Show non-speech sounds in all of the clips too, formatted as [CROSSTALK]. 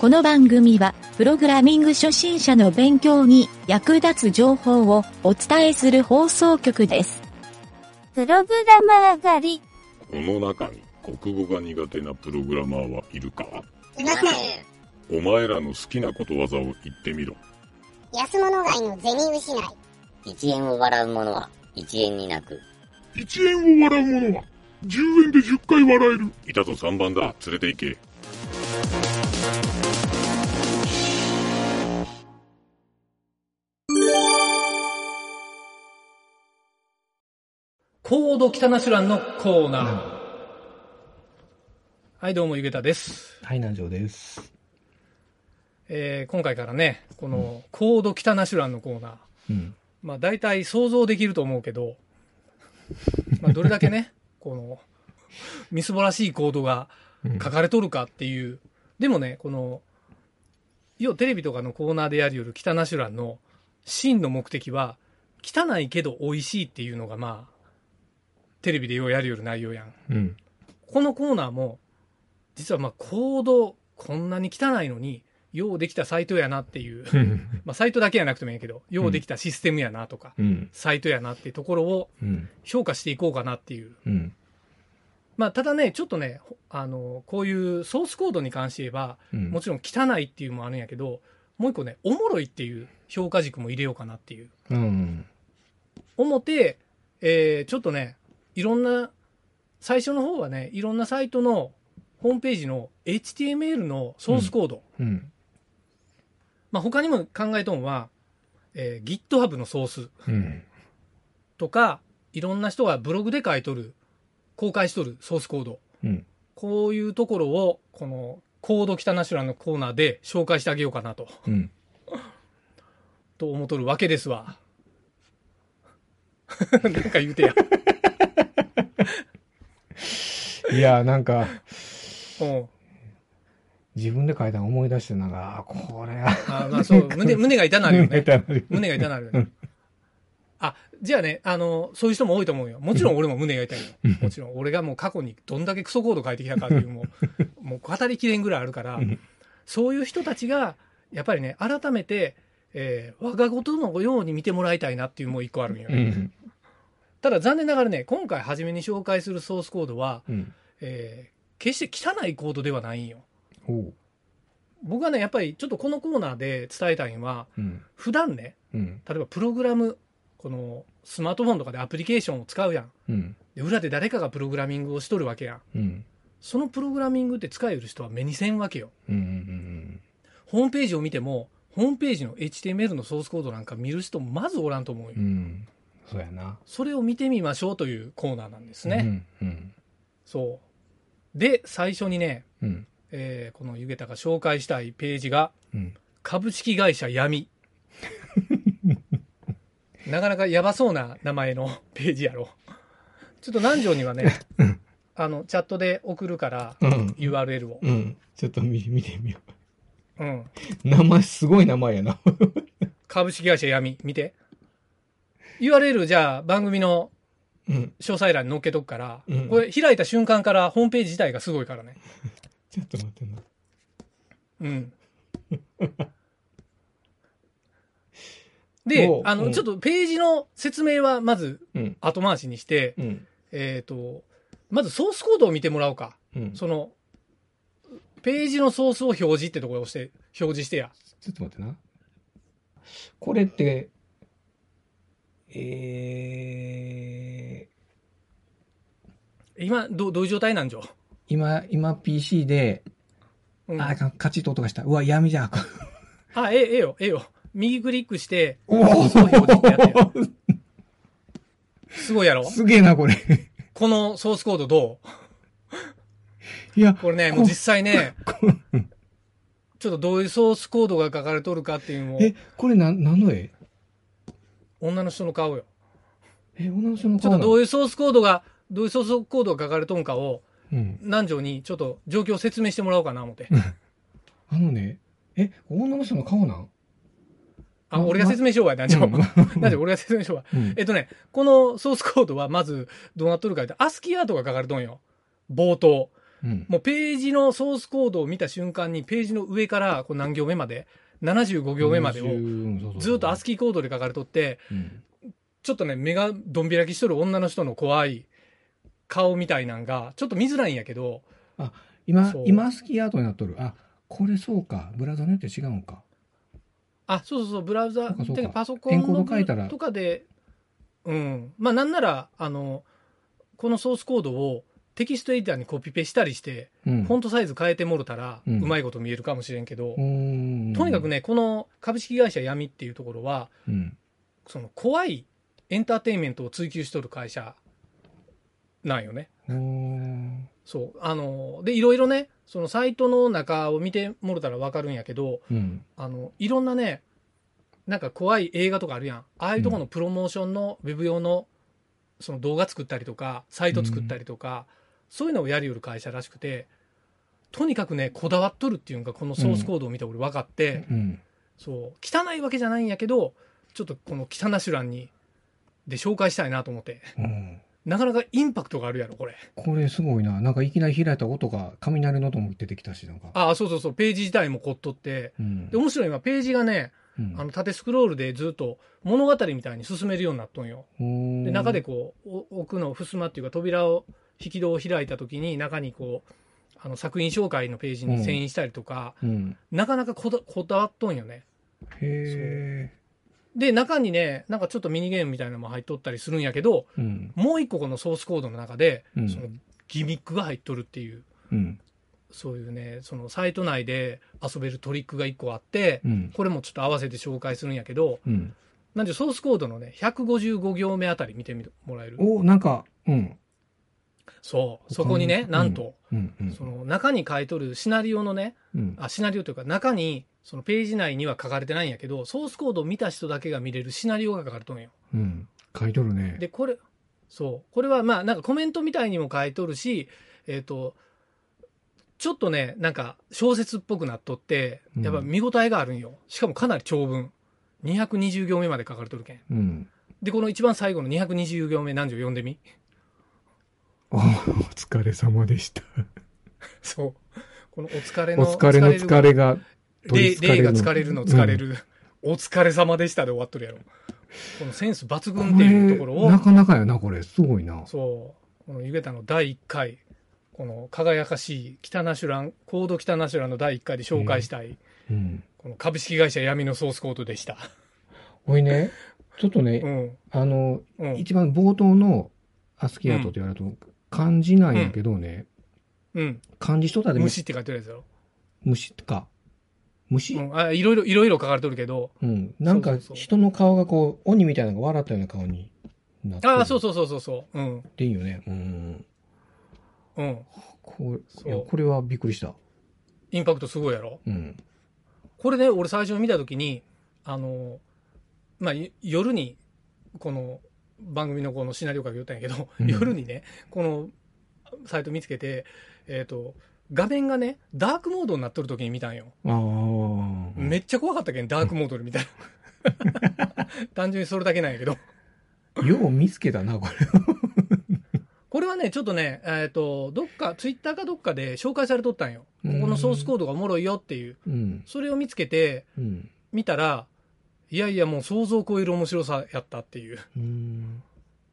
この番組は、プログラミング初心者の勉強に役立つ情報をお伝えする放送局です。プログラマー狩り。この中に国語が苦手なプログラマーはいるか？いません。お前らの好きなことわざを言ってみろ。安物買いの銭失い。一円を笑う者は一円に泣く。1円を笑う者は10円で10回笑える。いたぞ3番だ。連れて行け。コード北ナシュランのコーナー。はい、どうも、ゆげたです。はい、南條です。えー今回からね、この、コード北ナシュランのコーナー。うん。まあ、大体想像できると思うけど、まあ、どれだけね、[LAUGHS] この、みすぼらしいコードが書かれとるかっていう。でもね、この、要テレビとかのコーナーでやりよる北ナシュランの真の目的は、汚いけど美味しいっていうのがまあ、テレビでようやるよる内容やん。うん。このコーナーも、実はまあコードこんなに汚いのに、ようできたサイトやなっていう、まあサイトだけやなくてもいいけど、ようできたシステムやなとか、うん。サイトやなっていうところをうん。評価していこうかなっていう。うん。まあただね、ちょっとね、ほあの、こういうソースコードに関して言えば、うん。もちろん汚いっていうのもあるんやけど、もう一個ね、おもろいっていう評価軸も入れようかなっていう。うん。思って、えーちょっとね、いろんな、最初の方はね、いろんなサイトのホームページの HTML のソースコード。うん。まあ他にも考えとんは、えー GitHub のソースうん。とか、いろんな人がブログで書いとる、公開しとるソースコード。うん。こういうところを、このコード北ナシュランのコーナーで紹介してあげようかなと、うん。と思っとるわけですわ。[LAUGHS] なんか言うてや。[LAUGHS] いや、なんか、うん。自分で書いたの思い出して、なんか、あこれは、あまあそう、胸、胸が痛なるよね。胸が痛なるよね。あ、じゃあね、あの、そういう人も多いと思うよ。もちろん俺も胸が痛いよ。もちろん俺がもう過去にどんだけクソコード書いてきたかっていうもう、もう語りきれんぐらいあるから、そういう人たちが、やっぱりね、改めて、えー我が事のように見てもらいたいなっていうもう一個あるんよね。うん。ただ残念ながらね、今回初めに紹介するソースコードは、うん。えー決して汚いコードではないんよ。僕はね、やっぱりちょっとこのコーナーで伝えたいのは、うん。普段ね、うん。例えばプログラム、このスマートフォンとかでアプリケーションを使うやん。うん。で裏で誰かがプログラミングをしとるわけやん。うん。そのプログラミングって使える人は目にせんわけよ。うん。うん。ホームページを見ても、ホームページの HTML のソースコードなんか見る人まずおらんと思うよ。うん。そうやな。それを見てみましょうというコーナーなんですね。うん。うん。そう。で、最初にね、うん。えーこのゆげたが紹介したいページが、うん。株式会社闇。なかなかやばそうな名前の [LAUGHS] ページやろ。ちょっと南條にはね、あの、チャットで送るから、うん URL を。うん。ちょっと見見てみようん。う。名前、すごい名前やな。株式会社闇、見て。URL じゃあ番組のうん。詳細欄に載っけとくから、うんこれ開いた瞬間からホームページ自体がすごいからね。[LAUGHS] ちょっと待ってな。うん。[LAUGHS] であの、うんちょっとページの説明はまずうん。後回しにして、うん。えっ、と、まずソースコードを見てもらおうか。うん。その、ページのソースを表示ってところを押して、表示してや。ちょっと待ってな。これって、えー、今、どどういう状態なんじゃ今、今 PC で、うん、あ、かカチッと音がした。うわ、闇じゃん。あ、ええ、ええよ、ええよ。右クリックして、おソースを表示ってやってよ。すごいやろ？すげえな、これ。このソースコードどう？いや、これね、もう実際ね、ちょっとどういうソースコードが書かれとるかっていうのを、え、これな、何の絵？女の人の顔よ。え、女の人のちょっとどういうソースコードが、どういうソースコードが書かれとんかを、うん。南條にちょっと状況を説明してもらおうかな思って。あのね、え、女の人の顔なん？あ、ま俺が説明しようわ、南條。うん [LAUGHS] 南條、俺が説明しようわ。うんえっとね、このソースコードはまずどうなっとるかって、アスキーアートが書かれとんよ。冒頭。うん。もうページのソースコードを見た瞬間に、ページの上からこう何行目まで、75行目までを、をずっとアスキーコードで書かれとって、うん。ちょっとね、目がどん開きしとる女の人の怖い顔みたいなんが、ちょっと見づらいんやけど、今そう、今スキーアートになっとる。あ、これそうか。ブラウザによって違うんか。あ、そうそうそう、ブラウザてかパソコエンのド書いたらとかで、うん。まあなんなら、あの、このソースコードをテキストエディターにコピペしたりして、うん。フォントサイズ変えてもろたら、ううんまいこと見えるかもしれんけど、うんとにかく。ね、この株式会社闇っていうところは、うん。その怖いエンターテインメントを追求しとる会社なんよね。うん。そう。あの、で、いろいろね、そのサイトの中を見てもろたらわかるんやけど、うん。あの、いろんなね、なんか怖い映画とかあるやん。ああいうところのプロモーションのウェブ用のその動画作ったりとか、サイト作ったりとか、そういうのをやりよる会社らしくて、とにかくね、こだわっとるっていうのがこのソースコードを見て俺分かって、うん。そう、汚いわけじゃないんやけど、ちょっとこの汚シュランに、で紹介したいなと思って。うん。なかなかインパクトがあるやろ、これ。これすごいな。なんかいきなり開いた音が、雷の音も出てきたし、なんか。ああ、そうそうそう、ページ自体も凝っとって。うんで、。面白いのはページがね、うんあの縦スクロールでずっと物語みたいに進めるようになっとんよ。でで中でこうお奥の襖っていうか扉を引き戸を開いた時に中にこうあの作品紹介のページに遷移したりとか、うん。なかなかこだこだわっとんよねへえ。で中にねなんかちょっとミニゲームみたいなのも入っとったりするんやけどうん。もう一個このソースコードの中で、うんそのギミックが入っとるっていううん。そういうねそのサイト内で遊べるトリックが一個あって、うん。これもちょっと合わせて紹介するんやけどうん。なんでソースコードのね155行目あたり見てみもらえる？お、なんか、うん。そうそこにねうんなんと、うん。うんその中に書いとるシナリオのねうん。あシナリオというか中にそのページ内には書かれてないんやけどソースコードを見た人だけが見れるシナリオが書かれとんようん。書いとるね。でこれそうこれはまあなんかコメントみたいにも書いとるしえっ、とちょっとねなんか小説っぽくなっとってやっぱ見応えがあるんよしかもかなり長文220行目まで書かれとるけんうん。でこの一番最後の220行目何条読んでみ？おお疲れ様でした。そうこのお疲れのお疲れの疲れが、れ霊が疲れるの疲れる、お疲れ様でしたで終わっとるやろ。このセンス抜群っていうところをなかなかやな、これ。すごいな。そう、このゆげたの第1回、この輝かしい北ナシュラン、コード北ナシュランの第1回で紹介したい、うん。この株式会社闇のソースコードでした。おいね、ちょっとうね、ん。あの、うん。一番冒頭のアスキーアートって言われると、漢字なんやけどね、うん。漢字一つで虫って書いてるやつだろ。虫か。虫？うん。あ、いろいろ、いろいろ書かれてるけど、うん。なんか人の顔がこう、鬼みたいなのが笑ったような顔になってる。ああ、そうそうそうそうそう。うん。っていいよね。うん。うん。これ、いや、これはびっくりした。インパクトすごいやろ。うん。これね、俺最初に見たときに、あの、まあ、い夜に、この番組のこのシナリオ書きよったんやけど、うん夜にね、このサイト見つけて、えっ、と、画面がね、ダークモードになっとるときに見たんよ。ああ。めっちゃ怖かったけん、ダークモードで見たら。[LAUGHS] 単純にそれだけなんやけど。よう見つけたな、これ。これはね、ちょっとね、えっ、と、どっか、ツイッターかどっかで紹介されとったんよ。ここのソースコードがおもろいよっていう。うん。それを見つけて、うん。見たら、いやいや、もう想像を超える面白さやったっていう。うん。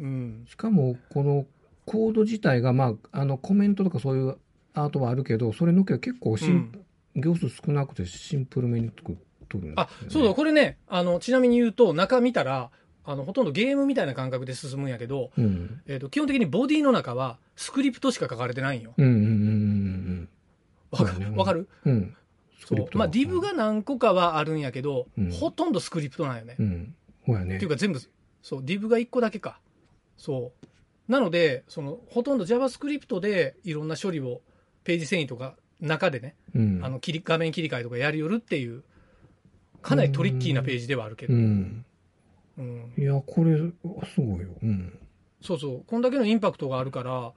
うん。しかも、このコード自体が、まあ、あの、コメントとかそういうアートはあるけど、それのけは結構シン、行数少なくてシンプルめに作っとるんですよ、ね。あ、そうだ、これね、あの、ちなみに言うと、中見たら、あの、ほとんどゲームみたいな感覚で進むんやけど、うん。えっ、と、基本的にボディの中は、スクリプトしか書かれてないんよ。うんうんうんうんわかそうだねわかる？うん。そう。まあ、ディブが何個かはあるんやけど、うんほとんどスクリプトなんよね。うん。ね。っていうか全部、そう、ディブが1個だけか。そう。なので、その、ほとんど JavaScript でいろんな処理を、ページ遷移とか、中でね、うん。あの切り、画面切り替えとかやりよるっていう、かなりトリッキーなページではあるけど、うん。うんいや、これ、すごいよ。うん。そうそう、こんだけのインパクトがあるから、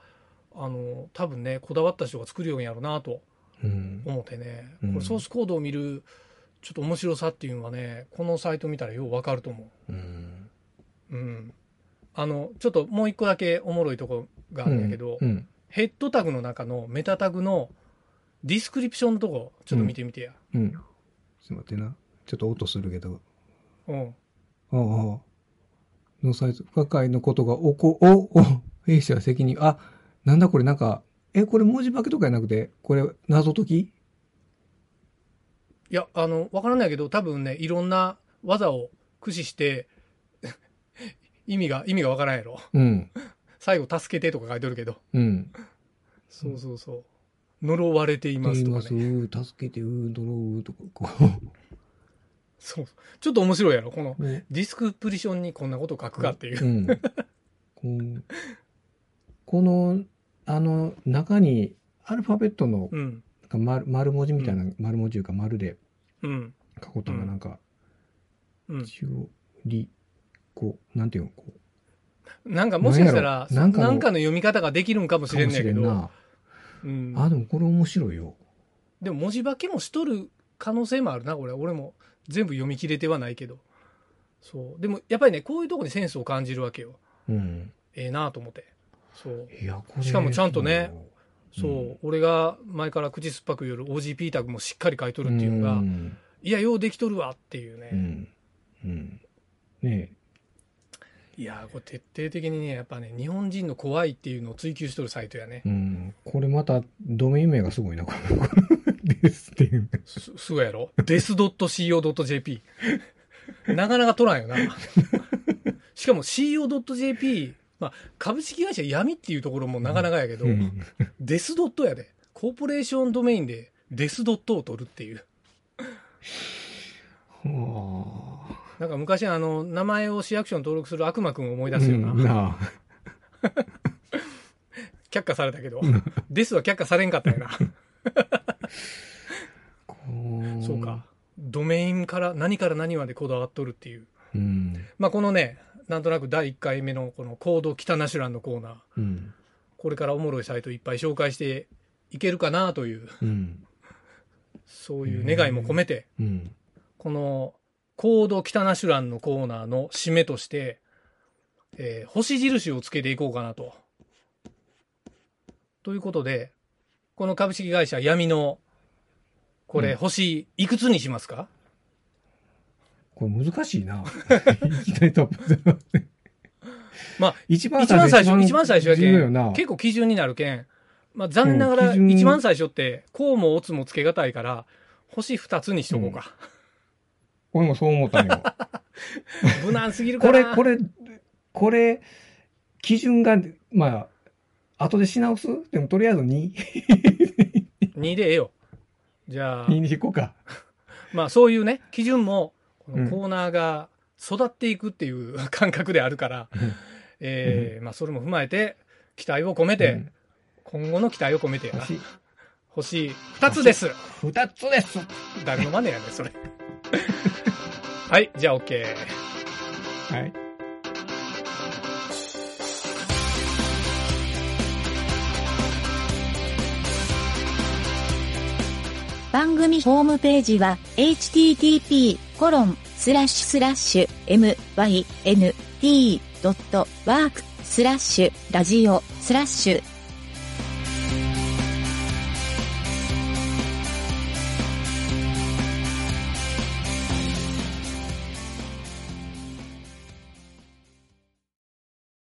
あの、多分ね、こだわった人が作るようにやろうなとうん。思ってね、うんこれソースコードを見る、ちょっと面白さっていうのはね、このサイト見たらようわかると思うん。う。うん。あの、ちょっともう一個だけおもろいとこがあるんやけど、うん。ヘッドタグの中のメタタグのディスクリプションのとこ、ちょっと見てみてや。うん。ちょっと待ってな。ちょっと音するけど。うん。ああ。のサイズ、不可解のことがおこ、お、お、兵士は責任、あ、なんだこれなんか、え、これ文字化けとかじゃなくて、これ謎解き？いや、あの、わからないけど、多分ね、いろんな技を駆使して、意味が、意味がわからんやろ。うん。最後、助けてとか書いてるけど。うん。そうそうそう。呪われていますとかね。助けて、うー、呪うとか、こそう。ちょっと面白いやろ。このディスクプリションにこんなこと書くかっていう。うん。この、あの、中に、アルファベットのうん。丸丸文字みたいな、丸文字いうか丸でうん。書くことがなんか、うん。一応、り、こう、なんていうの、こう、なんかもしかしたら、なんんかの読み方ができるんかもしれんねんけど。な。うん。あ、でもこれ面白いよ。でも文字化けもしとる可能性もあるな、これ。俺も全部読み切れてはないけど。そう。でもやっぱりね、こういうとこにセンスを感じるわけよ。うん。ええなと思って。そう。しかもちゃんとねそう、うん俺が前から口酸っぱく言う OGP タグもしっかり書いとるっていうのが、んいや、ようできとるわっていうね。うん。うん。ねいや、これ徹底的にね、やっぱね、日本人の怖いっていうのを追求しとるサイトやねえ。。うん。これまた、ドメイン名がすごいな、これ。ですっていう。[LAUGHS] す、すごいやろ？des.co.jp。[LAUGHS] なかなか取らんよな。しかも co.jp、まあ、株式会社闇っていうところもなかなかやけど、うんデスドットやで。コーポレーションドメインでデスドットを取るっていう。はなんか昔あの、名前を市役所に登録する悪魔くんを思いあ。出すような。うんなあ。却下されたけど、デスは却下されんかったよな。こそうか。。ドメインから何から何までこだわっとるっていう。うん。まあこのね、なんとなく第1回目のこのコード北ナシュランのコーナー、うん。これからおもろいサイトいっぱい紹介していけるかなという、うん。そういう願いも込めて、うん。このコード北ナシュランのコーナーの締めとして、えー星印をつけていこうかなと。ということで、この株式会社闇の、これ、うん星いくつにしますか？これ難しいな。いきなりトップ。まあ、一番一番最初、一番最初やけん、結構基準になるけん、まあ残念ながら一番最初って、こうもオツもつけがたいから、星二つにしとこうか。俺もそう思ったんよ。[LAUGHS] 無難すぎるかこれ、な。これ、これ、基準が、まあ、後でし直すでもとりあえず2、[LAUGHS] 2でええよ。じゃあ、2に行こうか。[LAUGHS] まあそういうね、基準も、コーナーが育っていくっていう感覚であるから、えーまあそれも踏まえて、期待を込めて、うん今後の期待を込めてやな。星星2つです。2つです。誰のマネやねん、それ。[LAUGHS] はい、じゃあ OK。はい。番組ホームページは http:// mynt.work スラッシュラジオスラッシュ